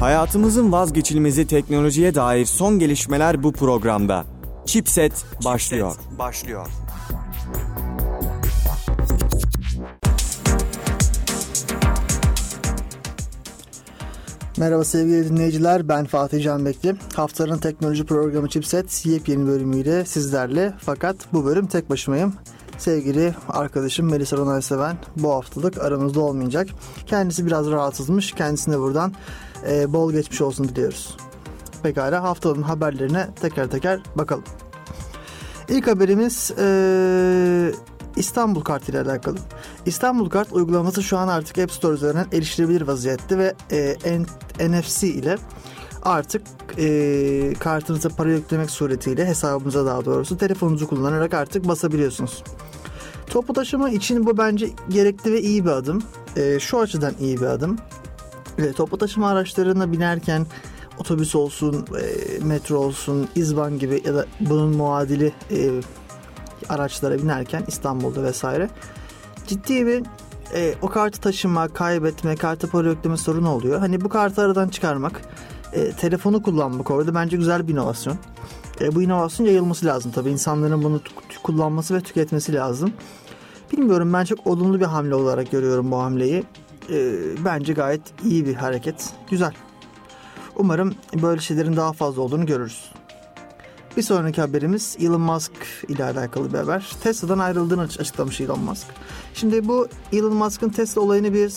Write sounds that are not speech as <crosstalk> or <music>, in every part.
Hayatımızın vazgeçilmezi teknolojiye dair son gelişmeler bu programda. Chipset başlıyor. Chipset başlıyor. Merhaba sevgili dinleyiciler ben Fatih Canbekli. Haftanın teknoloji programı Chipset yepyeni bölümüyle sizlerle fakat bu bölüm tek başımayım. Sevgili arkadaşım Melisa Ronay Seven bu haftalık aramızda olmayacak. Kendisi biraz rahatsızmış. Kendisine buradan e, bol geçmiş olsun diliyoruz. Pekala haftanın haberlerine teker teker bakalım. İlk haberimiz e, İstanbul Kart ile alakalı. İstanbul Kart uygulaması şu an artık App Store üzerinden erişilebilir vaziyette ve e, NFC ile artık e, kartınıza para yüklemek suretiyle hesabınıza daha doğrusu telefonunuzu kullanarak artık basabiliyorsunuz. Toplu taşıma için bu bence gerekli ve iyi bir adım. E, şu açıdan iyi bir adım. E, toplu taşıma araçlarına binerken otobüs olsun, e, metro olsun, izban gibi ya da bunun muadili e, araçlara binerken İstanbul'da vesaire ciddi bir e, o kartı taşıma, kaybetme, kartı para yükleme sorunu oluyor. Hani bu kartı aradan çıkarmak, e, telefonu kullanmak orada bence güzel bir inovasyon. E, bu inovasyon yayılması lazım tabii. İnsanların bunu kullanması ve tüketmesi lazım. Bilmiyorum ben çok olumlu bir hamle olarak görüyorum bu hamleyi. E, bence gayet iyi bir hareket. Güzel. Umarım böyle şeylerin daha fazla olduğunu görürüz. Bir sonraki haberimiz Elon Musk ile alakalı bir haber. Tesla'dan ayrıldığını açıklamış Elon Musk. Şimdi bu Elon Musk'ın Tesla olayını bir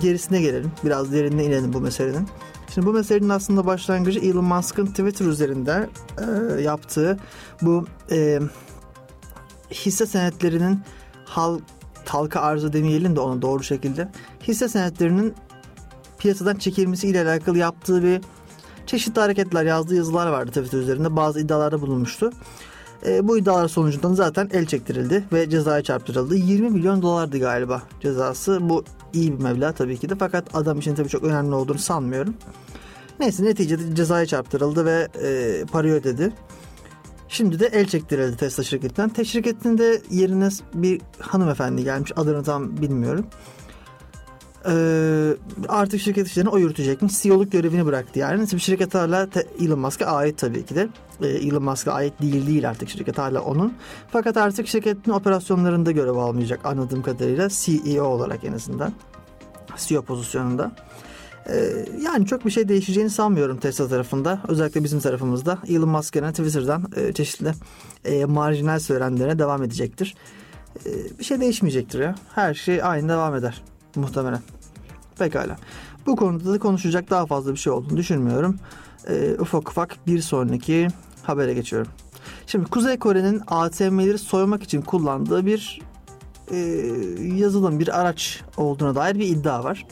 gerisine gelelim. Biraz derinine inelim bu meselenin. Şimdi bu meselenin aslında başlangıcı Elon Musk'ın Twitter üzerinde e, yaptığı bu e, hisse senetlerinin hal, halka arzı demeyelim de ona doğru şekilde hisse senetlerinin piyasadan çekilmesi ile alakalı yaptığı bir çeşitli hareketler yazdığı yazılar vardı Twitter üzerinde bazı iddialarda bulunmuştu. E, bu iddialar sonucunda zaten el çektirildi ve cezaya çarptırıldı. 20 milyon dolardı galiba cezası. Bu iyi bir meblağ tabii ki de fakat adam için tabii çok önemli olduğunu sanmıyorum. Neyse neticede cezaya çarptırıldı ve e, parayı ödedi. Şimdi de el çektirildi Tesla şirketinden. Tesla şirketinde yerine bir hanımefendi gelmiş. Adını tam bilmiyorum. Ee, artık şirket işlerini o yürütecekmiş. CEO'luk görevini bıraktı yani. Şirket hala Elon Musk'a ait tabii ki de. Ee, Elon Musk'a ait değil değil artık şirket hala onun. Fakat artık şirketin operasyonlarında görev almayacak anladığım kadarıyla CEO olarak en azından. CEO pozisyonunda. Ee, yani çok bir şey değişeceğini sanmıyorum Tesla tarafında. Özellikle bizim tarafımızda. Elon Musk gene Twitter'dan e, çeşitli e, marjinal söylemlerine devam edecektir. E, bir şey değişmeyecektir ya. Her şey aynı devam eder muhtemelen. Pekala. Bu konuda da konuşacak daha fazla bir şey olduğunu düşünmüyorum. E, ufak ufak bir sonraki habere geçiyorum. Şimdi Kuzey Kore'nin ATM'leri soymak için kullandığı bir e, yazılım, bir araç olduğuna dair bir iddia var.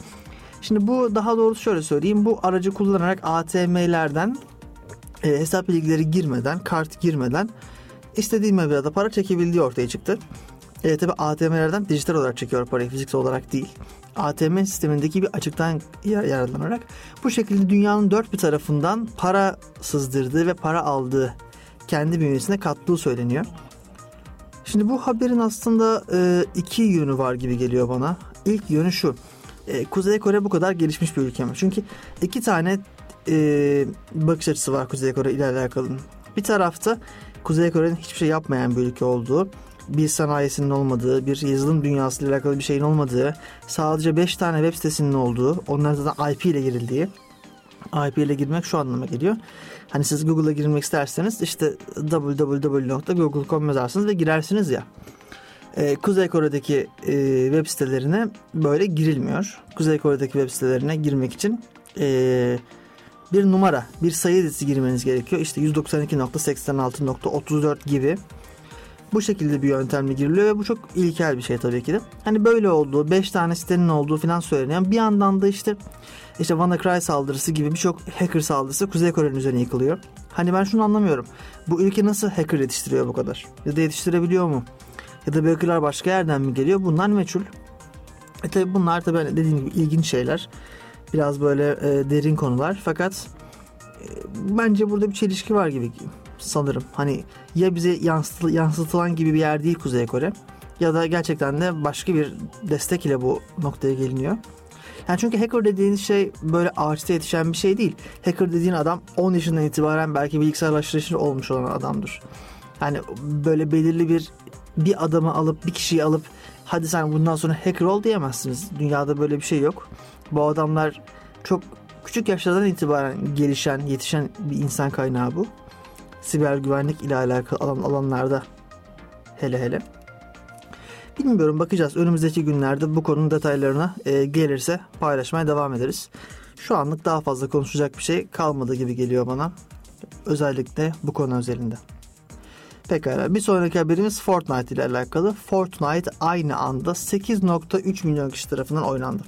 Şimdi bu daha doğrusu şöyle söyleyeyim. Bu aracı kullanarak ATM'lerden e, hesap bilgileri girmeden, kart girmeden istediği meblağda para çekebildiği ortaya çıktı. E, tabi ATM'lerden dijital olarak çekiyor parayı fiziksel olarak değil. ATM sistemindeki bir açıktan yararlanarak bu şekilde dünyanın dört bir tarafından para sızdırdığı ve para aldığı kendi bünyesine kattığı söyleniyor. Şimdi bu haberin aslında e, iki yönü var gibi geliyor bana. İlk yönü şu. E, Kuzey Kore bu kadar gelişmiş bir ülke mi? Çünkü iki tane e, bakış açısı var Kuzey Kore ile alakalı. Bir tarafta Kuzey Kore'nin hiçbir şey yapmayan bir ülke olduğu, bir sanayisinin olmadığı, bir yazılım dünyasıyla alakalı bir şeyin olmadığı, sadece 5 tane web sitesinin olduğu, onların zaten IP ile girildiği. IP ile girmek şu anlama geliyor. Hani siz Google'a girmek isterseniz işte www.google.com yazarsınız ve girersiniz ya. Ee, Kuzey Kore'deki e, web sitelerine böyle girilmiyor. Kuzey Kore'deki web sitelerine girmek için e, bir numara, bir sayı dizisi girmeniz gerekiyor. İşte 192.86.34 gibi bu şekilde bir yöntemle giriliyor ve bu çok ilkel bir şey tabii ki de. Hani böyle olduğu, 5 tane sitenin olduğu falan söyleniyor. Bir yandan da işte işte WannaCry saldırısı gibi birçok hacker saldırısı Kuzey Kore'nin üzerine yıkılıyor. Hani ben şunu anlamıyorum. Bu ülke nasıl hacker yetiştiriyor bu kadar? Ya da yetiştirebiliyor mu? Ya da bu hackerlar başka yerden mi geliyor? Bunlar meçhul. E tabi bunlar tabi hani dediğim gibi ilginç şeyler. Biraz böyle e, derin konular. Fakat e, bence burada bir çelişki var gibi sanırım. Hani ya bize yansıtı, yansıtılan gibi bir yer değil Kuzey Kore ya da gerçekten de başka bir destek ile bu noktaya geliniyor. Yani çünkü hacker dediğiniz şey böyle ağaçta yetişen bir şey değil. Hacker dediğin adam 10 yaşından itibaren belki bilgisayar başlayışı olmuş olan adamdır. Yani böyle belirli bir bir adamı alıp bir kişiyi alıp hadi sen bundan sonra hacker ol diyemezsiniz. Dünyada böyle bir şey yok. Bu adamlar çok küçük yaşlardan itibaren gelişen, yetişen bir insan kaynağı bu. Siber güvenlik ile alakalı alan, alanlarda hele hele. Bilmiyorum bakacağız. Önümüzdeki günlerde bu konunun detaylarına e, gelirse paylaşmaya devam ederiz. Şu anlık daha fazla konuşacak bir şey kalmadı gibi geliyor bana. Özellikle bu konu özelinde. Pekala bir sonraki haberimiz Fortnite ile alakalı. Fortnite aynı anda 8.3 milyon kişi tarafından oynandı.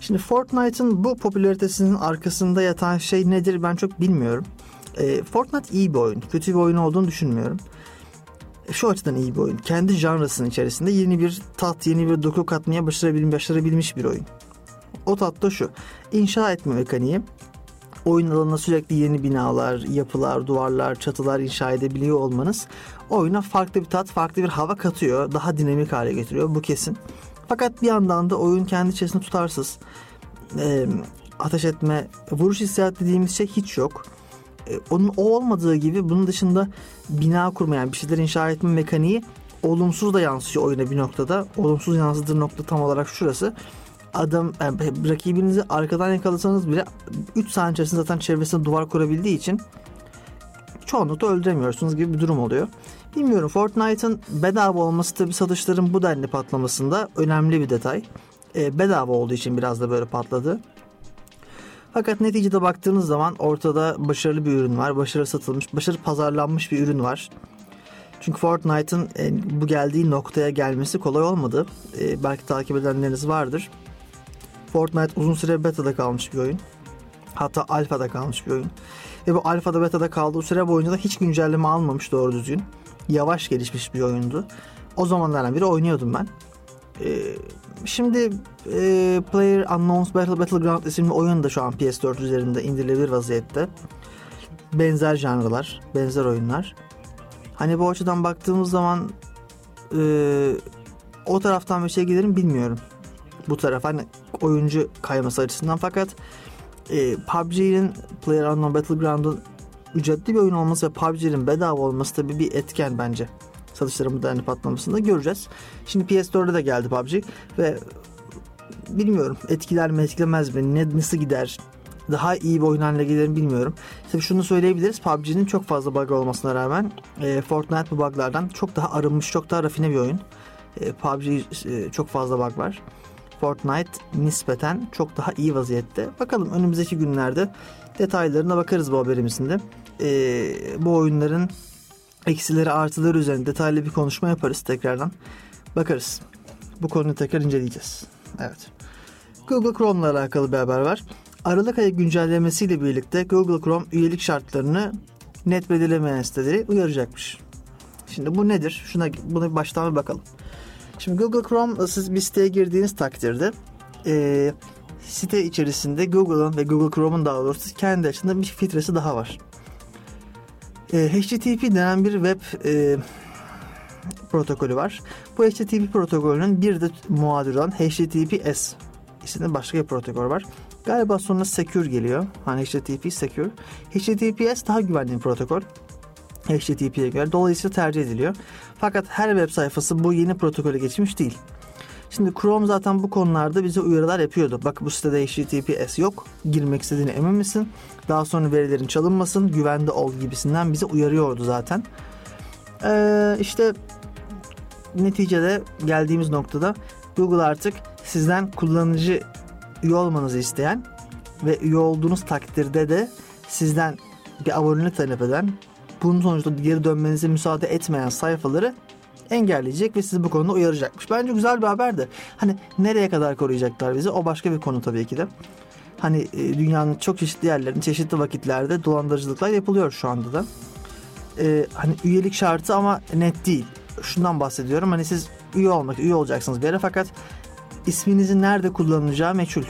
Şimdi Fortnite'ın bu popülaritesinin arkasında yatan şey nedir ben çok bilmiyorum. E, Fortnite iyi bir oyun. Kötü bir oyun olduğunu düşünmüyorum. E, şu açıdan iyi bir oyun. Kendi janrasının içerisinde yeni bir tat, yeni bir doku katmaya başarabilmiş, başarabilmiş bir oyun. O tat da şu. İnşa etme mekaniği. Oyun alanına sürekli yeni binalar, yapılar, duvarlar, çatılar inşa edebiliyor olmanız oyuna farklı bir tat, farklı bir hava katıyor. Daha dinamik hale getiriyor. Bu kesin. Fakat bir yandan da oyun kendi içerisinde tutarsız. E, ateş etme, vuruş hissiyatı dediğimiz şey hiç yok. E, onun o olmadığı gibi bunun dışında bina kurmayan bir şeyler inşa etme mekaniği olumsuz da yansıyor oyuna bir noktada. Olumsuz yansıdığı nokta tam olarak şurası. Adam yani rakibinizi arkadan yakalasanız bile 3 saniye içerisinde zaten çevresine duvar kurabildiği için çoğunlukla öldüremiyorsunuz gibi bir durum oluyor. Bilmiyorum Fortnite'ın bedava olması tabi satışların bu denli patlamasında önemli bir detay. E, bedava olduğu için biraz da böyle patladı. Fakat neticede baktığınız zaman ortada başarılı bir ürün var. Başarı satılmış, başarı pazarlanmış bir ürün var. Çünkü Fortnite'ın e, bu geldiği noktaya gelmesi kolay olmadı. E, belki takip edenleriniz vardır. Fortnite uzun süre beta'da kalmış bir oyun. Hatta alfada kalmış bir oyun. Ve bu alfada beta'da kaldığı süre boyunca da hiç güncelleme almamış doğru düzgün. Yavaş gelişmiş bir oyundu. O zamanlardan beri oynuyordum ben. Ee, şimdi e, Player Unknown's Battle Battleground isimli oyun da şu an PS4 üzerinde indirilebilir vaziyette. Benzer janrlar, benzer oyunlar. Hani bu açıdan baktığımız zaman e, o taraftan bir şey gelirim bilmiyorum. Bu taraf hani oyuncu kayması açısından fakat e, PUBG'nin Player Unknown Battleground'un ücretli bir oyun olması ve PUBG'nin bedava olması tabii bir etken bence satışların bu denli patlamasında göreceğiz. Şimdi PS4'de de geldi PUBG ve bilmiyorum etkiler mi etkilemez mi ne nasıl gider daha iyi bir oyun haline gelir bilmiyorum. Tabii şunu söyleyebiliriz PUBG'nin çok fazla bug olmasına rağmen e, Fortnite bu buglardan çok daha arınmış çok daha rafine bir oyun. E, PUBG e, çok fazla bug var. Fortnite nispeten çok daha iyi vaziyette. Bakalım önümüzdeki günlerde detaylarına bakarız bu haberimizin de. E, bu oyunların eksileri artıları üzerinde detaylı bir konuşma yaparız tekrardan. Bakarız. Bu konuyu tekrar inceleyeceğiz. Evet. Google Chrome ile alakalı bir haber var. Aralık ayı güncellemesiyle birlikte Google Chrome üyelik şartlarını net belirlemeyen siteleri uyaracakmış. Şimdi bu nedir? Şuna buna baştan bir bakalım. Şimdi Google Chrome siz bir siteye girdiğiniz takdirde e, site içerisinde Google'ın ve Google Chrome'un daha doğrusu kendi açısında bir filtresi daha var. E, HTTP denen bir web e, protokolü var. Bu HTTP protokolünün bir de muadili olan HTTPS isimli başka bir protokol var. Galiba sonra Secure geliyor. Hani HTTP Secure. HTTPS daha güvenli bir protokol. HTTP'ye göre. Dolayısıyla tercih ediliyor. Fakat her web sayfası bu yeni protokole geçmiş değil. Şimdi Chrome zaten bu konularda bize uyarılar yapıyordu. Bak bu sitede HTTPS yok. Girmek istediğine emin misin? Daha sonra verilerin çalınmasın, güvende ol gibisinden bize uyarıyordu zaten. Ee, işte neticede geldiğimiz noktada Google artık sizden kullanıcı üye olmanızı isteyen ve üye olduğunuz takdirde de sizden bir abonelik talep eden bunun sonucunda geri dönmenize müsaade etmeyen sayfaları engelleyecek ve sizi bu konuda uyaracakmış. Bence güzel bir haberdi. Hani nereye kadar koruyacaklar bizi o başka bir konu tabii ki de. Hani e, dünyanın çok çeşitli yerlerinde çeşitli vakitlerde dolandırıcılıklar yapılıyor şu anda da. Ee, hani üyelik şartı ama net değil. Şundan bahsediyorum. Hani siz üye olmak, üye olacaksınız bir yere fakat isminizin nerede kullanılacağı meçhul.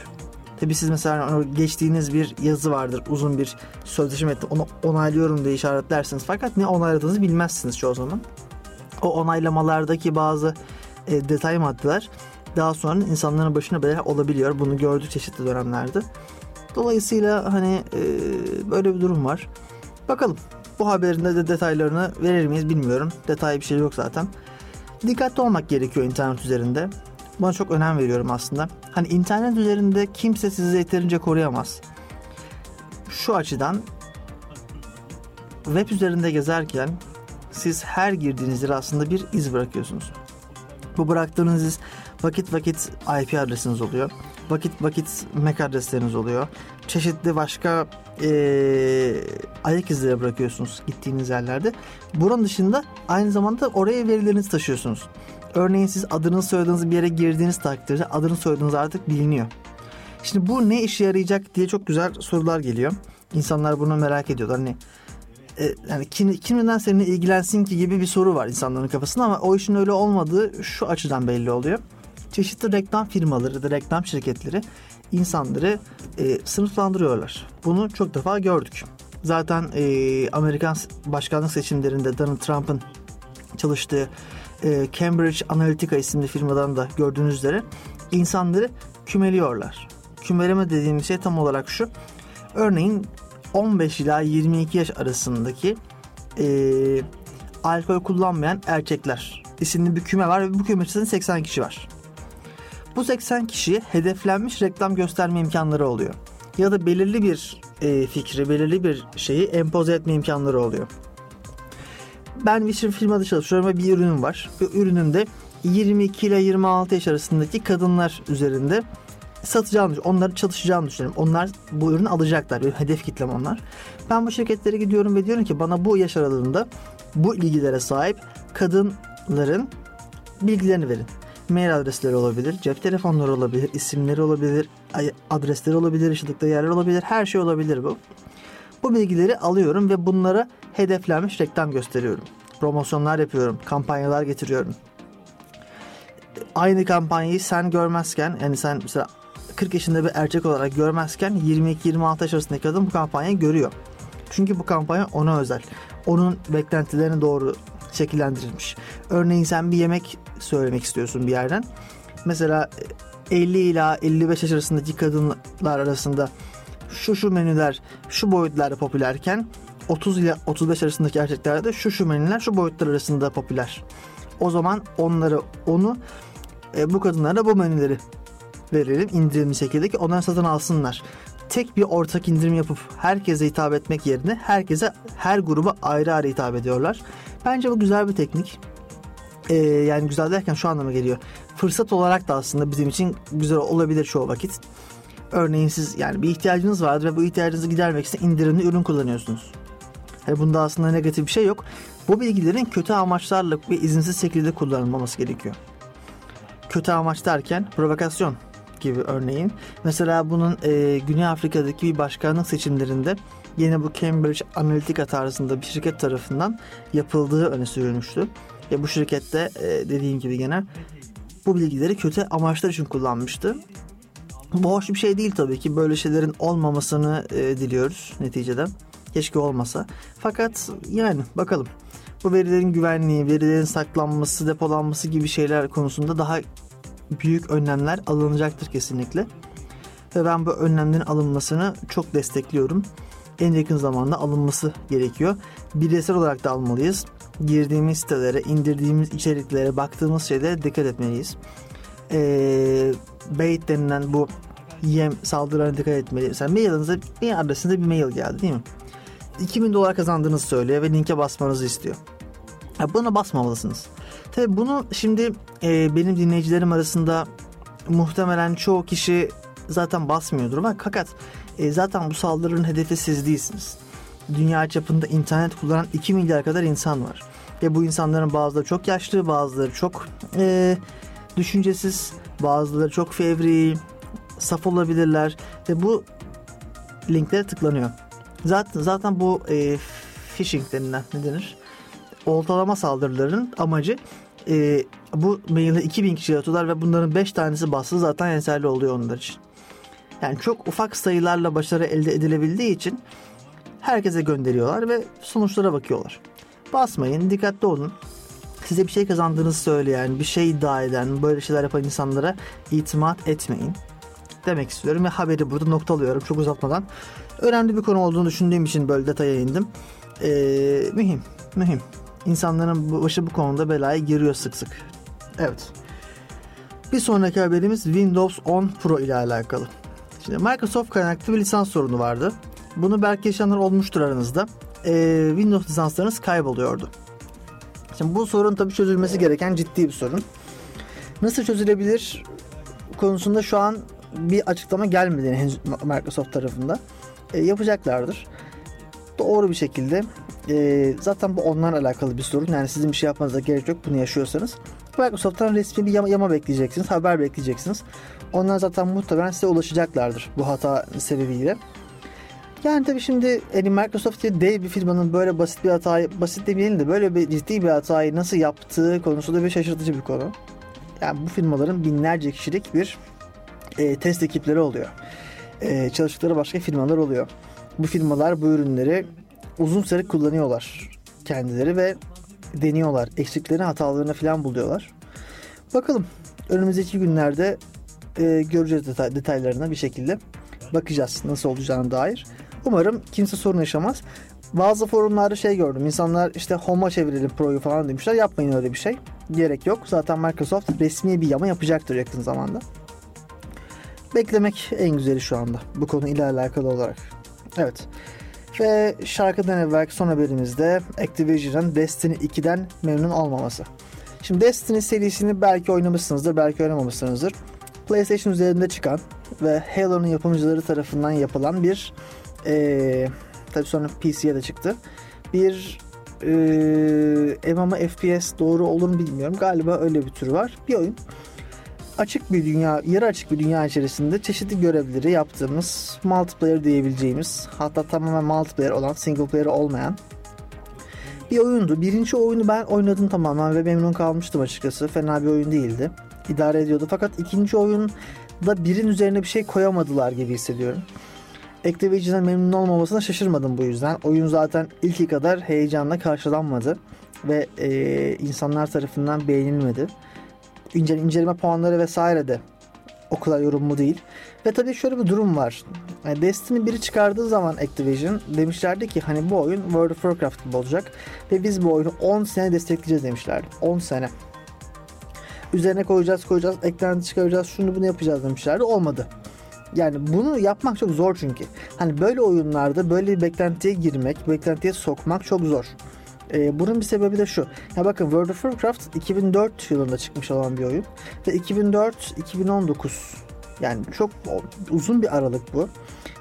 Tabi siz mesela geçtiğiniz bir yazı vardır uzun bir sözleşme etti onu onaylıyorum diye işaretlersiniz fakat ne onayladığınızı bilmezsiniz çoğu zaman. O onaylamalardaki bazı e, detay maddeler daha sonra insanların başına bela olabiliyor. Bunu gördük çeşitli dönemlerde. Dolayısıyla hani e, böyle bir durum var. Bakalım bu haberin de detaylarını verir miyiz bilmiyorum. Detay bir şey yok zaten. Dikkatli olmak gerekiyor internet üzerinde. Buna çok önem veriyorum aslında. Hani internet üzerinde kimse sizi yeterince koruyamaz. Şu açıdan web üzerinde gezerken siz her girdiğiniz yere aslında bir iz bırakıyorsunuz. Bu bıraktığınız iz vakit vakit IP adresiniz oluyor. Vakit vakit MAC adresleriniz oluyor. Çeşitli başka e, ayak izleri bırakıyorsunuz gittiğiniz yerlerde. Bunun dışında aynı zamanda oraya verilerinizi taşıyorsunuz. Örneğin siz adını soyadınız bir yere girdiğiniz takdirde adını soyadınız artık biliniyor. Şimdi bu ne işe yarayacak diye çok güzel sorular geliyor. İnsanlar bunu merak ediyorlar. Hani e, yani kim, kimden seninle ilgilensin ki gibi bir soru var insanların kafasında ama o işin öyle olmadığı şu açıdan belli oluyor. Çeşitli reklam firmaları da reklam şirketleri insanları e, sınıflandırıyorlar. Bunu çok defa gördük. Zaten e, Amerikan başkanlık seçimlerinde Donald Trump'ın çalıştığı Cambridge Analytica isimli firmadan da gördüğünüz üzere insanları kümeliyorlar. Kümeleme dediğimiz şey tam olarak şu. Örneğin 15 ila 22 yaş arasındaki e, alkol kullanmayan erkekler isimli bir küme var ve bu küme içerisinde 80 kişi var. Bu 80 kişiye hedeflenmiş reklam gösterme imkanları oluyor. Ya da belirli bir e, fikri, belirli bir şeyi empoze etme imkanları oluyor. Ben bir firmada çalışıyorum ve bir ürünüm var. Bu ürünümde 22 ile 26 yaş arasındaki kadınlar üzerinde satacağını düşünüyorum. Onları çalışacağını düşünüyorum. Onlar bu ürünü alacaklar. Benim hedef kitlem onlar. Ben bu şirketlere gidiyorum ve diyorum ki bana bu yaş aralığında bu ilgilere sahip kadınların bilgilerini verin. Mail adresleri olabilir, cep telefonları olabilir, isimleri olabilir, adresleri olabilir, yaşadıkları yerler olabilir. Her şey olabilir bu. Bu bilgileri alıyorum ve bunlara hedeflenmiş reklam gösteriyorum. Promosyonlar yapıyorum, kampanyalar getiriyorum. Aynı kampanyayı sen görmezken yani sen mesela 40 yaşında bir erkek olarak görmezken 22-26 yaş arasındaki kadın bu kampanyayı görüyor. Çünkü bu kampanya ona özel. Onun beklentilerine doğru şekillendirilmiş. Örneğin sen bir yemek söylemek istiyorsun bir yerden. Mesela 50 ila 55 yaş arasındaki kadınlar arasında şu şu menüler şu boyutlarda popülerken 30 ile 35 arasındaki erkeklerde şu menüler şu boyutlar arasında popüler. O zaman onları onu e, bu kadınlara bu menüleri verelim indirimli şekilde ki onları satın alsınlar. Tek bir ortak indirim yapıp herkese hitap etmek yerine herkese her gruba ayrı ayrı hitap ediyorlar. Bence bu güzel bir teknik. Ee, yani güzel derken şu anlama geliyor. Fırsat olarak da aslında bizim için güzel olabilir çoğu vakit. Örneğin siz yani bir ihtiyacınız vardır ve bu ihtiyacınızı gidermek için indirimli ürün kullanıyorsunuz. Yani bunda aslında negatif bir şey yok. Bu bilgilerin kötü amaçlarla ve izinsiz şekilde kullanılmaması gerekiyor. Kötü amaç derken provokasyon gibi örneğin. Mesela bunun e, Güney Afrika'daki bir başkanlık seçimlerinde yine bu Cambridge Analytica tarzında bir şirket tarafından yapıldığı öne sürülmüştü. Ve bu şirkette e, dediğim gibi gene bu bilgileri kötü amaçlar için kullanmıştı. Bu hoş bir şey değil tabii ki. Böyle şeylerin olmamasını e, diliyoruz neticede. Keşke olmasa. Fakat yani bakalım. Bu verilerin güvenliği, verilerin saklanması, depolanması gibi şeyler konusunda daha büyük önlemler alınacaktır kesinlikle. Ve ben bu önlemlerin alınmasını çok destekliyorum. En yakın zamanda alınması gerekiyor. Bireysel olarak da almalıyız. Girdiğimiz sitelere, indirdiğimiz içeriklere, baktığımız şeylere dikkat etmeliyiz. Ee, bait denilen bu yem saldırılarına dikkat etmeliyiz. Mesela mailinize bir adresinde bir mail geldi değil mi? 2000 dolar kazandığınızı söylüyor ve linke basmanızı istiyor. Ya buna basmamalısınız. Tabii bunu şimdi e, benim dinleyicilerim arasında muhtemelen çoğu kişi zaten basmıyordur ama fakat e, zaten bu saldırının hedefi siz değilsiniz. Dünya çapında internet kullanan 2 milyar kadar insan var. Ve bu insanların bazıları çok yaşlı, bazıları çok e, düşüncesiz, bazıları çok fevri, saf olabilirler ve bu linklere tıklanıyor. Zaten zaten bu e, phishing denilen ne denir? Oltalama saldırıların amacı e, bu maili 2000 kişi atıyorlar ve bunların 5 tanesi bastı zaten yeterli oluyor onlar için. Yani çok ufak sayılarla başarı elde edilebildiği için herkese gönderiyorlar ve sonuçlara bakıyorlar. Basmayın, dikkatli olun. size bir şey kazandığınızı söyleyen, bir şey iddia eden, böyle şeyler yapan insanlara itimat etmeyin. Demek istiyorum ve haberi burada noktalıyorum çok uzatmadan. Önemli bir konu olduğunu düşündüğüm için böyle detaya indim. Ee, mühim, mühim. İnsanların başı bu konuda belaya giriyor sık sık. Evet. Bir sonraki haberimiz Windows 10 Pro ile alakalı. Şimdi Microsoft kaynaklı bir lisans sorunu vardı. Bunu belki yaşayanlar olmuştur aranızda. Ee, Windows lisanslarınız kayboluyordu. Şimdi bu sorun tabii çözülmesi gereken ciddi bir sorun. Nasıl çözülebilir konusunda şu an bir açıklama gelmedi henüz Microsoft tarafında. E, yapacaklardır. Doğru bir şekilde. E, zaten bu onlarla alakalı bir sorun. Yani sizin bir şey yapmanıza gerek yok bunu yaşıyorsanız. Microsoft'tan resmi bir yama, yama bekleyeceksiniz. Haber bekleyeceksiniz. Onlar zaten muhtemelen size ulaşacaklardır bu hata sebebiyle. Yani tabii şimdi yani Microsoft diye dev bir firmanın böyle basit bir hatayı, basit demeyelim de böyle bir ciddi bir hatayı nasıl yaptığı konusunda bir şaşırtıcı bir konu. Yani bu firmaların binlerce kişilik bir e, test ekipleri oluyor. E, çalıştıkları başka firmalar oluyor. Bu firmalar bu ürünleri uzun süre kullanıyorlar kendileri ve deniyorlar. Eksiklerini hatalarını falan buluyorlar. Bakalım önümüzdeki günlerde e, göreceğiz detay, detaylarına bir şekilde bakacağız nasıl olacağına dair. Umarım kimse sorun yaşamaz. Bazı forumlarda şey gördüm. İnsanlar işte Home'a çevirelim Pro'yu falan demişler. Yapmayın öyle bir şey. Gerek yok. Zaten Microsoft resmi bir yama yapacaktır yakın zamanda. Beklemek en güzeli şu anda. Bu konu ile alakalı olarak. Evet. Ve şarkıdan evvelki son haberimizde Activision'ın Destiny 2'den memnun olmaması. Şimdi Destiny serisini belki oynamışsınızdır, belki oynamamışsınızdır. PlayStation üzerinde çıkan ve Halo'nun yapımcıları tarafından yapılan bir ee, tabii sonra PC'ye de çıktı. Bir e, MMO FPS doğru olur mu bilmiyorum. Galiba öyle bir tür var. Bir oyun. Açık bir dünya, yarı açık bir dünya içerisinde çeşitli görevleri yaptığımız, multiplayer diyebileceğimiz, hatta tamamen multiplayer olan, single player olmayan bir oyundu. Birinci oyunu ben oynadım tamamen ve memnun kalmıştım açıkçası. Fena bir oyun değildi. İdare ediyordu. Fakat ikinci oyunda birin üzerine bir şey koyamadılar gibi hissediyorum. Activision'ın memnun olmamasına şaşırmadım bu yüzden. Oyun zaten ilki kadar heyecanla karşılanmadı ve e, insanlar tarafından beğenilmedi. İnce, inceleme puanları vesaire de o kadar yorumlu değil. Ve tabii şöyle bir durum var. Yani Destiny 1'i çıkardığı zaman Activision demişlerdi ki hani bu oyun World of Warcraft gibi olacak ve biz bu oyunu 10 sene destekleyeceğiz demişlerdi. 10 sene. Üzerine koyacağız koyacağız eklenti çıkaracağız şunu bunu yapacağız demişlerdi. Olmadı. Yani bunu yapmak çok zor çünkü. Hani böyle oyunlarda böyle bir beklentiye girmek, beklentiye sokmak çok zor. Ee, bunun bir sebebi de şu. Ya bakın World of Warcraft 2004 yılında çıkmış olan bir oyun. Ve 2004-2019 yani çok uzun bir aralık bu.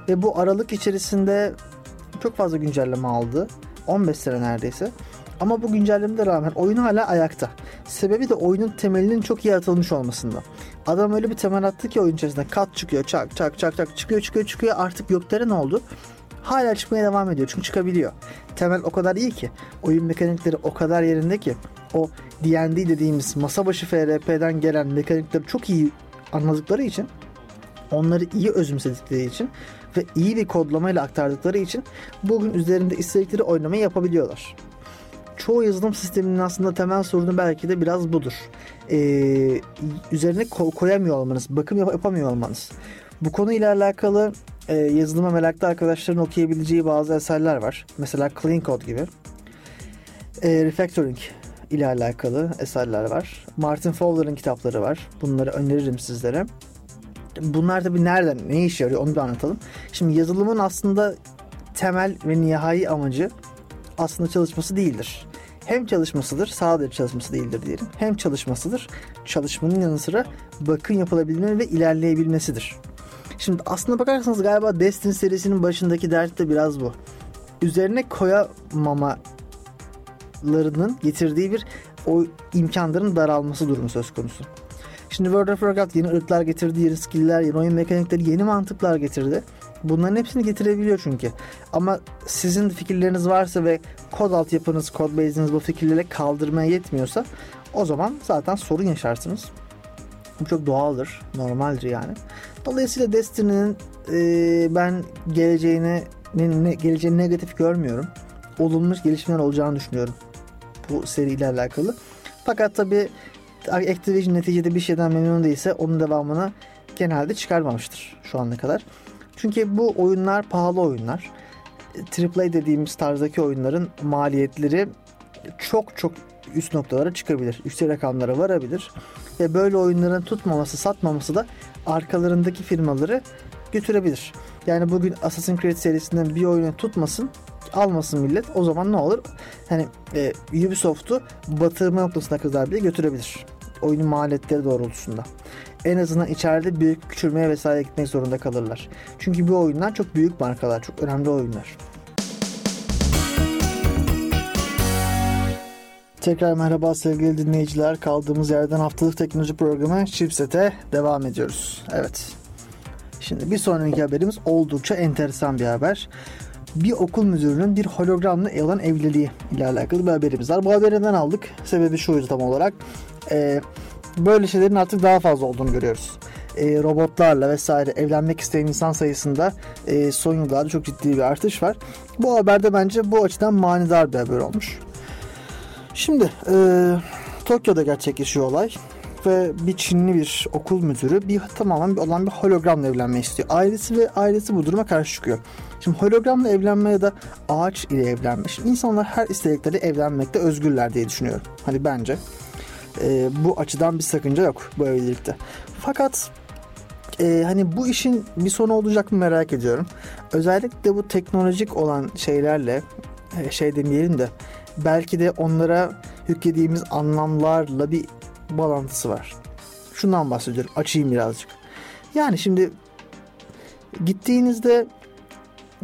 Ve bu aralık içerisinde çok fazla güncelleme aldı. 15 sene neredeyse. Ama bu güncellemede rağmen oyun hala ayakta. Sebebi de oyunun temelinin çok iyi atılmış olmasında. Adam öyle bir temel attı ki oyun içerisinde kat çıkıyor çak çak çak çak çıkıyor çıkıyor çıkıyor artık göklere ne oldu? Hala çıkmaya devam ediyor çünkü çıkabiliyor. Temel o kadar iyi ki oyun mekanikleri o kadar yerinde ki o D&D dediğimiz masa başı FRP'den gelen mekanikleri çok iyi anladıkları için onları iyi özümsedikleri için ve iyi bir kodlamayla aktardıkları için bugün üzerinde istedikleri oynamayı yapabiliyorlar çoğu yazılım sisteminin aslında temel sorunu belki de biraz budur. Ee, üzerine ko- koyamıyor olmanız, bakım yap- yapamıyor olmanız. Bu konuyla alakalı e, yazılıma meraklı arkadaşların okuyabileceği bazı eserler var. Mesela Clean Code gibi. E, refactoring ile alakalı eserler var. Martin Fowler'ın kitapları var. Bunları öneririm sizlere. Bunlar tabii nereden, ne işe yarıyor onu da anlatalım. Şimdi yazılımın aslında temel ve nihai amacı aslında çalışması değildir. Hem çalışmasıdır, sadece çalışması değildir diyelim. Hem çalışmasıdır, çalışmanın yanı sıra bakım yapılabilme ve ilerleyebilmesidir. Şimdi aslında bakarsanız galiba Destiny serisinin başındaki dert de biraz bu. Üzerine koyamamalarının getirdiği bir o imkanların daralması durumu söz konusu. Şimdi World of Warcraft yeni ırklar getirdi, yeni skill'ler, yeni oyun mekanikleri, yeni mantıklar getirdi. Bunların hepsini getirebiliyor çünkü. Ama sizin fikirleriniz varsa ve kod altyapınız, kod base'iniz bu fikirleri kaldırmaya yetmiyorsa o zaman zaten sorun yaşarsınız. Bu çok doğaldır, normaldir yani. Dolayısıyla Destiny'nin e, ben geleceğini ne, geleceğini negatif görmüyorum. Olumlu gelişmeler olacağını düşünüyorum bu seriyle alakalı. Fakat tabi Activision neticede bir şeyden memnun değilse onun devamını genelde çıkarmamıştır şu ana kadar. Çünkü bu oyunlar pahalı oyunlar. AAA dediğimiz tarzdaki oyunların maliyetleri çok çok üst noktalara çıkabilir. Yüksek rakamlara varabilir. Ve böyle oyunların tutmaması, satmaması da arkalarındaki firmaları götürebilir. Yani bugün Assassin's Creed serisinden bir oyunu tutmasın, almasın millet. O zaman ne olur? Hani e, Ubisoft'u batırma noktasına kadar bile götürebilir. Oyunun maliyetleri doğrultusunda. En azından içeride büyük küçülmeye vesaire gitmek zorunda kalırlar. Çünkü bu oyunlar çok büyük markalar, çok önemli oyunlar. Tekrar merhaba sevgili dinleyiciler. Kaldığımız yerden haftalık teknoloji programı Chipset'e devam ediyoruz. Evet. Şimdi bir sonraki haberimiz oldukça enteresan bir haber. Bir okul müdürünün bir hologramla olan evliliği ile alakalı bir haberimiz var. Bu haberinden aldık. Sebebi şuydu tam olarak. Ee, böyle şeylerin artık daha fazla olduğunu görüyoruz. Ee, robotlarla vesaire evlenmek isteyen insan sayısında e, son yıllarda çok ciddi bir artış var. Bu haberde bence bu açıdan manidar bir haber olmuş. Şimdi e, Tokyo'da gerçekleşiyor olay ve bir Çinli bir okul müdürü bir tamamen bir olan bir hologramla evlenmek istiyor. Ailesi ve ailesi bu duruma karşı çıkıyor. Şimdi hologramla evlenme ya da ağaç ile evlenme. Şimdi insanlar her istedikleri evlenmekte özgürler diye düşünüyorum. Hani bence. E, bu açıdan bir sakınca yok bu evlilikte. Fakat e, hani bu işin bir sonu olacak mı merak ediyorum. Özellikle bu teknolojik olan şeylerle e, şey demeyelim de belki de onlara yüklediğimiz anlamlarla bir bağlantısı var. Şundan bahsediyorum. Açayım birazcık. Yani şimdi gittiğinizde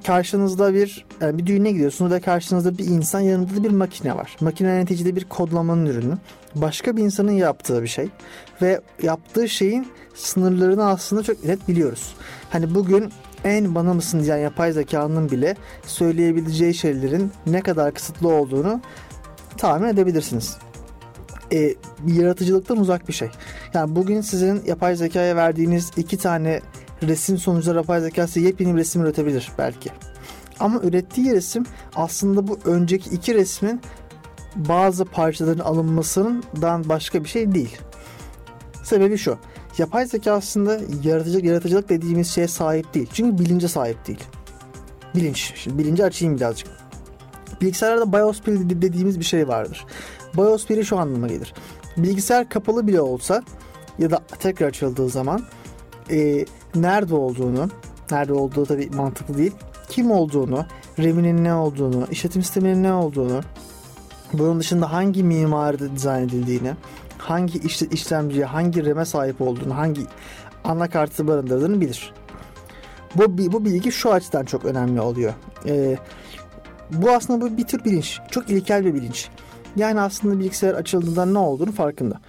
karşınızda bir yani bir düğüne gidiyorsunuz ve karşınızda bir insan yanında da bir makine var. Makine neticede bir kodlamanın ürünü. Başka bir insanın yaptığı bir şey ve yaptığı şeyin sınırlarını aslında çok net biliyoruz. Hani bugün en bana mısın diyen yapay zekanın bile söyleyebileceği şeylerin ne kadar kısıtlı olduğunu tahmin edebilirsiniz. E, yaratıcılıktan uzak bir şey. Yani bugün sizin yapay zekaya verdiğiniz iki tane resim sonucu yapay zekası yepyeni bir resim üretebilir belki. Ama ürettiği resim aslında bu önceki iki resmin bazı parçaların alınmasından başka bir şey değil. Sebebi şu. Yapay zeka aslında yaratıcılık, yaratıcılık dediğimiz şeye sahip değil. Çünkü bilince sahip değil. Bilinç. Şimdi bilinci açayım birazcık. Bilgisayarlarda biosphere dediğimiz bir şey vardır. Biosphere şu anlama gelir. Bilgisayar kapalı bile olsa ya da tekrar açıldığı zaman e, nerede olduğunu, nerede olduğu tabii mantıklı değil, kim olduğunu, RAM'inin ne olduğunu, işletim sisteminin ne olduğunu, bunun dışında hangi mimaride dizayn edildiğini, hangi işte, işlemciye, hangi RAM'e sahip olduğunu, hangi anakartı barındırdığını bilir. Bu, bu bilgi şu açıdan çok önemli oluyor. Ee, bu aslında bu bir tür bilinç. Çok ilkel bir bilinç. Yani aslında bilgisayar açıldığında ne olduğunu farkında.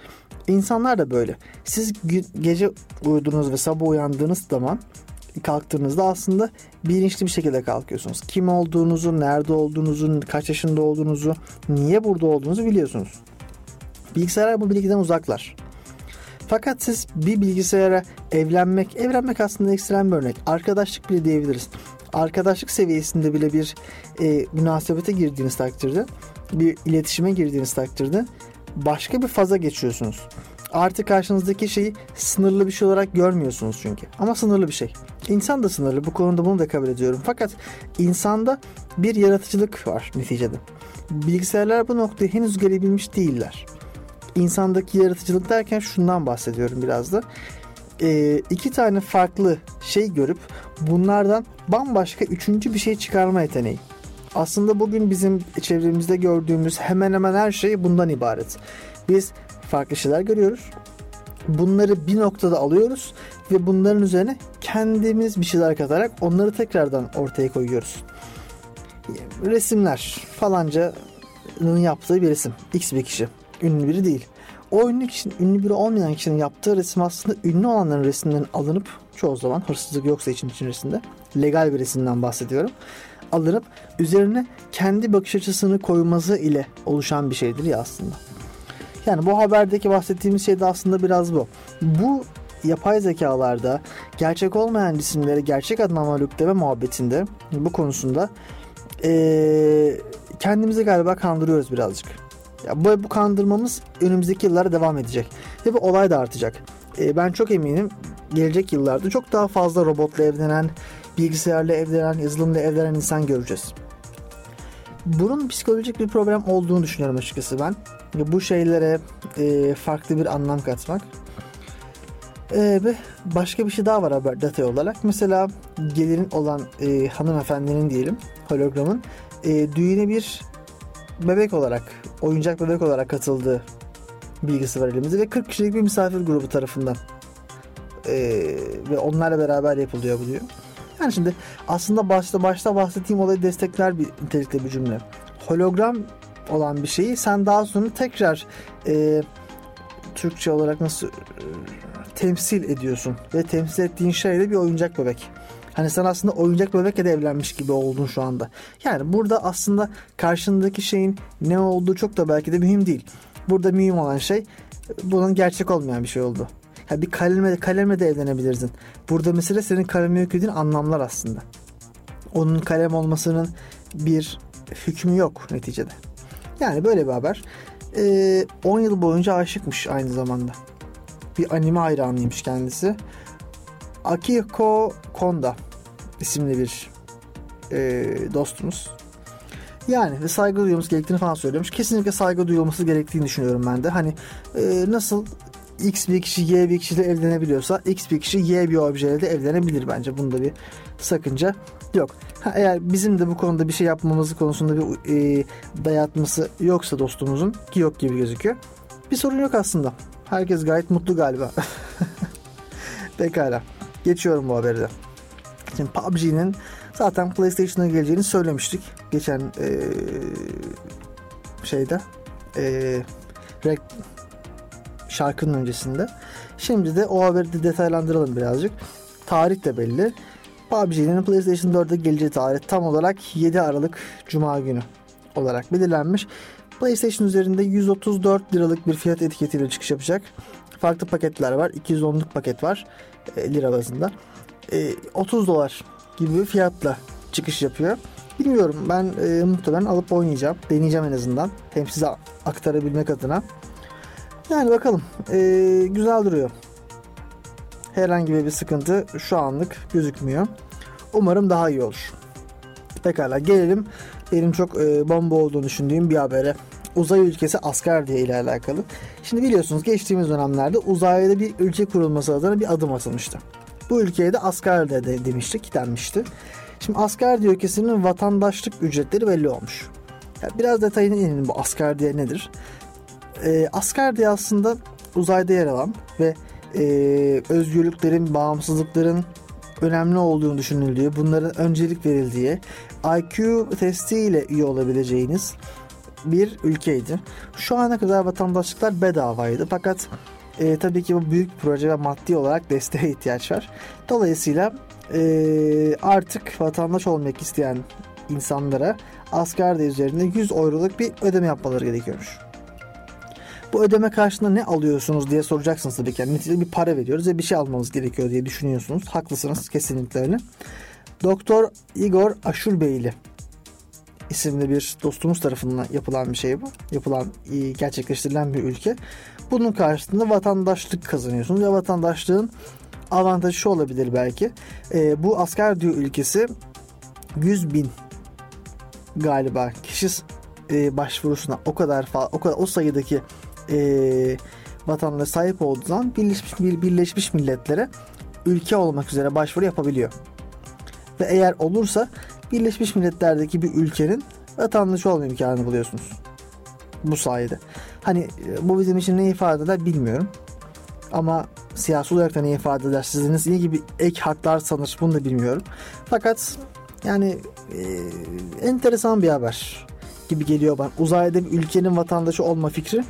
İnsanlar da böyle. Siz gece uyudunuz ve sabah uyandığınız zaman kalktığınızda aslında bilinçli bir şekilde kalkıyorsunuz. Kim olduğunuzu, nerede olduğunuzu, kaç yaşında olduğunuzu, niye burada olduğunuzu biliyorsunuz. Bilgisayarlar bu bilgiden uzaklar. Fakat siz bir bilgisayara evlenmek, evlenmek aslında ekstrem bir örnek. Arkadaşlık bile diyebiliriz. Arkadaşlık seviyesinde bile bir e, münasebete girdiğiniz takdirde, bir iletişime girdiğiniz takdirde başka bir faza geçiyorsunuz. Artık karşınızdaki şeyi sınırlı bir şey olarak görmüyorsunuz çünkü. Ama sınırlı bir şey. İnsan da sınırlı. Bu konuda bunu da kabul ediyorum. Fakat insanda bir yaratıcılık var neticede. Bilgisayarlar bu noktaya henüz gelebilmiş değiller. İnsandaki yaratıcılık derken şundan bahsediyorum biraz da. Ee, iki tane farklı şey görüp bunlardan bambaşka üçüncü bir şey çıkarma yeteneği. Aslında bugün bizim çevremizde gördüğümüz hemen hemen her şey bundan ibaret. Biz farklı şeyler görüyoruz. Bunları bir noktada alıyoruz ve bunların üzerine kendimiz bir şeyler katarak onları tekrardan ortaya koyuyoruz. Resimler falancanın yaptığı bir resim. X bir kişi. Ünlü biri değil. O ünlü kişinin, ünlü biri olmayan kişinin yaptığı resim aslında ünlü olanların resimlerinden alınıp çoğu zaman hırsızlık yoksa için içerisinde legal bir resimden bahsediyorum alınıp üzerine kendi bakış açısını koyması ile oluşan bir şeydir ya aslında. Yani bu haberdeki bahsettiğimiz şey de aslında biraz bu. Bu yapay zekalarda gerçek olmayan cisimleri gerçek adına ve muhabbetinde bu konusunda ee, kendimizi galiba kandırıyoruz birazcık. Bu, bu kandırmamız önümüzdeki yıllara devam edecek. Ve bu olay da artacak. E, ben çok eminim gelecek yıllarda çok daha fazla robotla evlenen, bilgisayarla evlenen, yazılımla evlenen insan göreceğiz. Bunun psikolojik bir problem olduğunu düşünüyorum açıkçası ben. Bu şeylere e, farklı bir anlam katmak. E, ve başka bir şey daha var haber detay olarak. Mesela gelirin olan e, hanımefendinin diyelim hologramın e, düğüne bir bebek olarak, oyuncak bebek olarak katıldığı bilgisi var elimizde ve 40 kişilik bir misafir grubu tarafından e, ve onlarla beraber yapılıyor bu diyor. Yani şimdi aslında başta başta bahsettiğim olayı destekler bir nitelikte bir cümle. Hologram olan bir şeyi sen daha sonra tekrar e, Türkçe olarak nasıl e, temsil ediyorsun ve temsil ettiğin şey de bir oyuncak bebek. Hani sen aslında oyuncak bebekle de evlenmiş gibi oldun şu anda. Yani burada aslında karşındaki şeyin ne olduğu çok da belki de mühim değil. Burada mühim olan şey bunun gerçek olmayan bir şey oldu. Yani bir kaleme, kaleme de evlenebilirdin. Burada mesele senin kaleme yüklediğin anlamlar aslında. Onun kalem olmasının bir hükmü yok neticede. Yani böyle bir haber. Ee, 10 yıl boyunca aşıkmış aynı zamanda. Bir anime hayranıymış kendisi. Akiko Konda isimli bir e, dostumuz. Yani ve saygı duyulması gerektiğini falan söylüyormuş. Kesinlikle saygı duyulması gerektiğini düşünüyorum ben de. Hani e, nasıl X bir kişi Y bir kişiyle evlenebiliyorsa X bir kişi Y bir objeyle de evlenebilir bence. Bunda bir sakınca yok. Ha, eğer bizim de bu konuda bir şey yapmamızı konusunda bir e, dayatması yoksa dostumuzun ki yok gibi gözüküyor. Bir sorun yok aslında. Herkes gayet mutlu galiba. <laughs> Pekala. Geçiyorum bu haberde. Şimdi PUBG'nin zaten PlayStation'a geleceğini söylemiştik. Geçen e, şeyde e, şarkının öncesinde. Şimdi de o haberi de detaylandıralım birazcık. Tarih de belli. PUBG'nin PlayStation 4'e geleceği tarih tam olarak 7 Aralık Cuma günü olarak belirlenmiş. PlayStation üzerinde 134 liralık bir fiyat etiketiyle çıkış yapacak. Farklı paketler var. 210'luk paket var e, lira bazında. E, 30 dolar gibi bir fiyatla çıkış yapıyor. Bilmiyorum ben e, muhtemelen alıp oynayacağım. Deneyeceğim en azından. Hem size aktarabilmek adına. Yani bakalım. E, güzel duruyor. Herhangi bir sıkıntı şu anlık gözükmüyor. Umarım daha iyi olur. Pekala gelelim benim çok e, bomba olduğunu düşündüğüm bir habere. Uzay ülkesi Asgardia ile alakalı. Şimdi biliyorsunuz geçtiğimiz dönemlerde uzayda bir ülke kurulması adına bir adım atılmıştı. Bu ülkeye de Asgardia de demiştik, denmişti. Şimdi Asgardia ülkesinin vatandaşlık ücretleri belli olmuş. Yani biraz detayına inelim bu Asgardia nedir? E, Asgardia aslında uzayda yer alan ve e, özgürlüklerin, bağımsızlıkların önemli olduğunu düşünüldüğü, bunların öncelik verildiği, IQ testiyle üye olabileceğiniz bir ülkeydi. Şu ana kadar vatandaşlıklar bedavaydı fakat e, tabii ki bu büyük proje ve maddi olarak desteğe ihtiyaç var. Dolayısıyla e, artık vatandaş olmak isteyen insanlara asgari üzerinde 100 euroluk bir ödeme yapmaları gerekiyormuş. Bu ödeme karşılığında ne alıyorsunuz diye soracaksınız tabii ki. Yani neticede bir para veriyoruz ve bir şey almanız gerekiyor diye düşünüyorsunuz. Haklısınız kesinlikle öyle. Doktor Igor Aşurbeyli isimli bir dostumuz tarafından yapılan bir şey bu. Yapılan, gerçekleştirilen bir ülke. Bunun karşılığında vatandaşlık kazanıyorsunuz ve vatandaşlığın avantajı şu olabilir belki. E, bu asker diyor ülkesi 100 bin galiba kişi e, başvurusuna o kadar o kadar o sayıdaki e, vatandaş sahip olduğu zaman Birleşmiş, Birleşmiş Milletler'e ülke olmak üzere başvuru yapabiliyor. Ve eğer olursa Birleşmiş Milletler'deki bir ülkenin vatandaşı olma imkanını buluyorsunuz. Bu sayede. Hani e, bu bizim için ne ifade eder bilmiyorum. Ama siyasi olarak da ne ifade eder? Sizin ne gibi ek haklar sanır bunu da bilmiyorum. Fakat yani e, enteresan bir haber gibi geliyor bana. Uzayda bir ülkenin vatandaşı olma fikri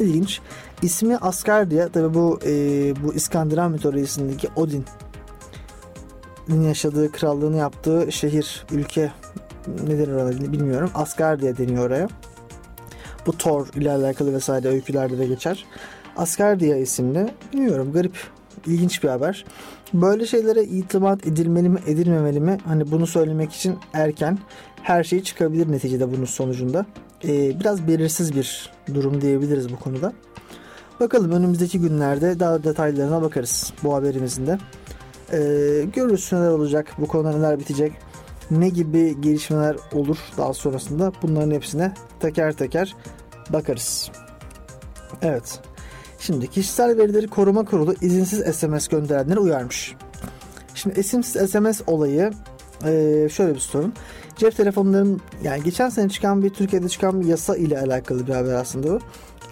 ilginç. İsmi Asgardia tabi bu e, bu İskandinav mitolojisindeki Odin yaşadığı krallığını yaptığı şehir, ülke ne denir bilmiyorum. Asgardia deniyor oraya. Bu Thor ile alakalı vesaire öykülerde de geçer. Asgardia isimli bilmiyorum garip ilginç bir haber. Böyle şeylere itimat edilmeli mi edilmemeli mi? Hani bunu söylemek için erken. Her şey çıkabilir neticede bunun sonucunda. Ee, biraz belirsiz bir durum diyebiliriz bu konuda. Bakalım önümüzdeki günlerde daha detaylarına bakarız bu haberimizin de. Ee, görürüz neler olacak, bu konuda neler bitecek, ne gibi gelişmeler olur daha sonrasında bunların hepsine teker teker bakarız. Evet. Şimdi kişisel verileri koruma kurulu izinsiz SMS gönderenleri uyarmış. Şimdi isimsiz SMS olayı e, şöyle bir sorun. Cep telefonlarının yani geçen sene çıkan bir Türkiye'de çıkan bir yasa ile alakalı bir haber aslında bu.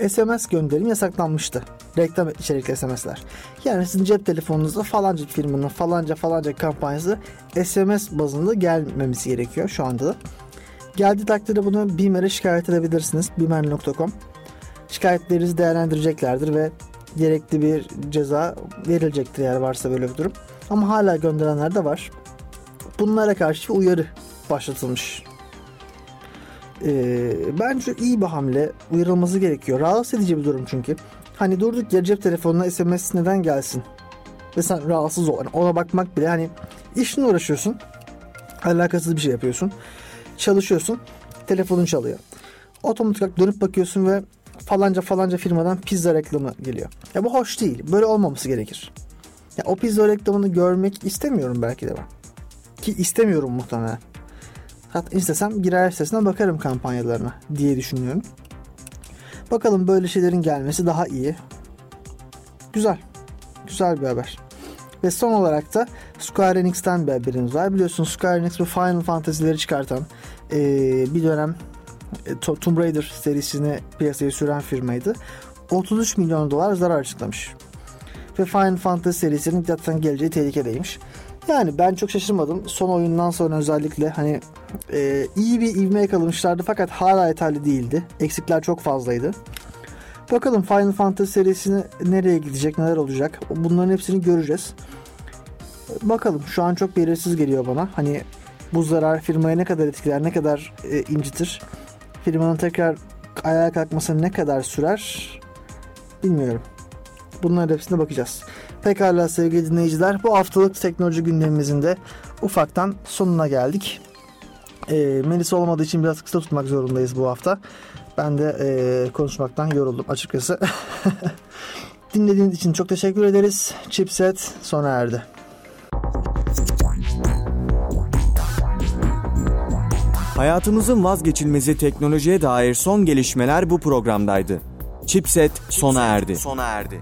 SMS gönderim yasaklanmıştı. Reklam içerikli SMS'ler. Yani sizin cep telefonunuzda falanca firmanın falanca falanca kampanyası SMS bazında gelmemesi gerekiyor şu anda da. Geldiği takdirde bunu BİMER'e şikayet edebilirsiniz. bimer.com Şikayetlerinizi değerlendireceklerdir ve gerekli bir ceza verilecektir eğer varsa böyle bir durum. Ama hala gönderenler de var. Bunlara karşı bir uyarı başlatılmış. Ee, bence iyi bir hamle. Uyarılması gerekiyor. Rahatsız edici bir durum çünkü. Hani durduk ya cep telefonuna SMS neden gelsin? Ve sen rahatsız ol. Yani ona bakmak bile hani işinle uğraşıyorsun. Alakasız bir şey yapıyorsun. Çalışıyorsun. Telefonun çalıyor. Otomatik olarak dönüp bakıyorsun ve falanca falanca firmadan pizza reklamı geliyor. Ya bu hoş değil. Böyle olmaması gerekir. Ya o pizza reklamını görmek istemiyorum belki de ben. Ki istemiyorum muhtemelen. Hatta istesem girer sitesine bakarım kampanyalarına diye düşünüyorum. Bakalım böyle şeylerin gelmesi daha iyi. Güzel. Güzel bir haber. Ve son olarak da Square Enix'ten bir haberimiz var. Biliyorsunuz Square Enix bu Final Fantasy'leri çıkartan ee, bir dönem e, Tomb Raider serisini piyasaya süren firmaydı. 33 milyon dolar zarar açıklamış. Ve Final Fantasy serisinin zaten geleceği tehlikedeymiş. Yani ben çok şaşırmadım. Son oyundan sonra özellikle hani e, iyi bir ivme yakalamışlardı fakat hala yeterli değildi. Eksikler çok fazlaydı. Bakalım Final Fantasy serisini nereye gidecek, neler olacak? Bunların hepsini göreceğiz. Bakalım şu an çok belirsiz geliyor bana. Hani bu zarar firmaya ne kadar etkiler, ne kadar e, incitir? Firmanın tekrar ayağa kalkması ne kadar sürer? Bilmiyorum. Bunların hepsine bakacağız. Pekala sevgili dinleyiciler bu haftalık teknoloji gündemimizin de ufaktan sonuna geldik. E, Melisa olmadığı için biraz kısa tutmak zorundayız bu hafta. Ben de e, konuşmaktan yoruldum açıkçası. <laughs> Dinlediğiniz için çok teşekkür ederiz. Chipset sona erdi. Hayatımızın vazgeçilmezi teknolojiye dair son gelişmeler bu programdaydı. Chipset sona erdi. Sona erdi.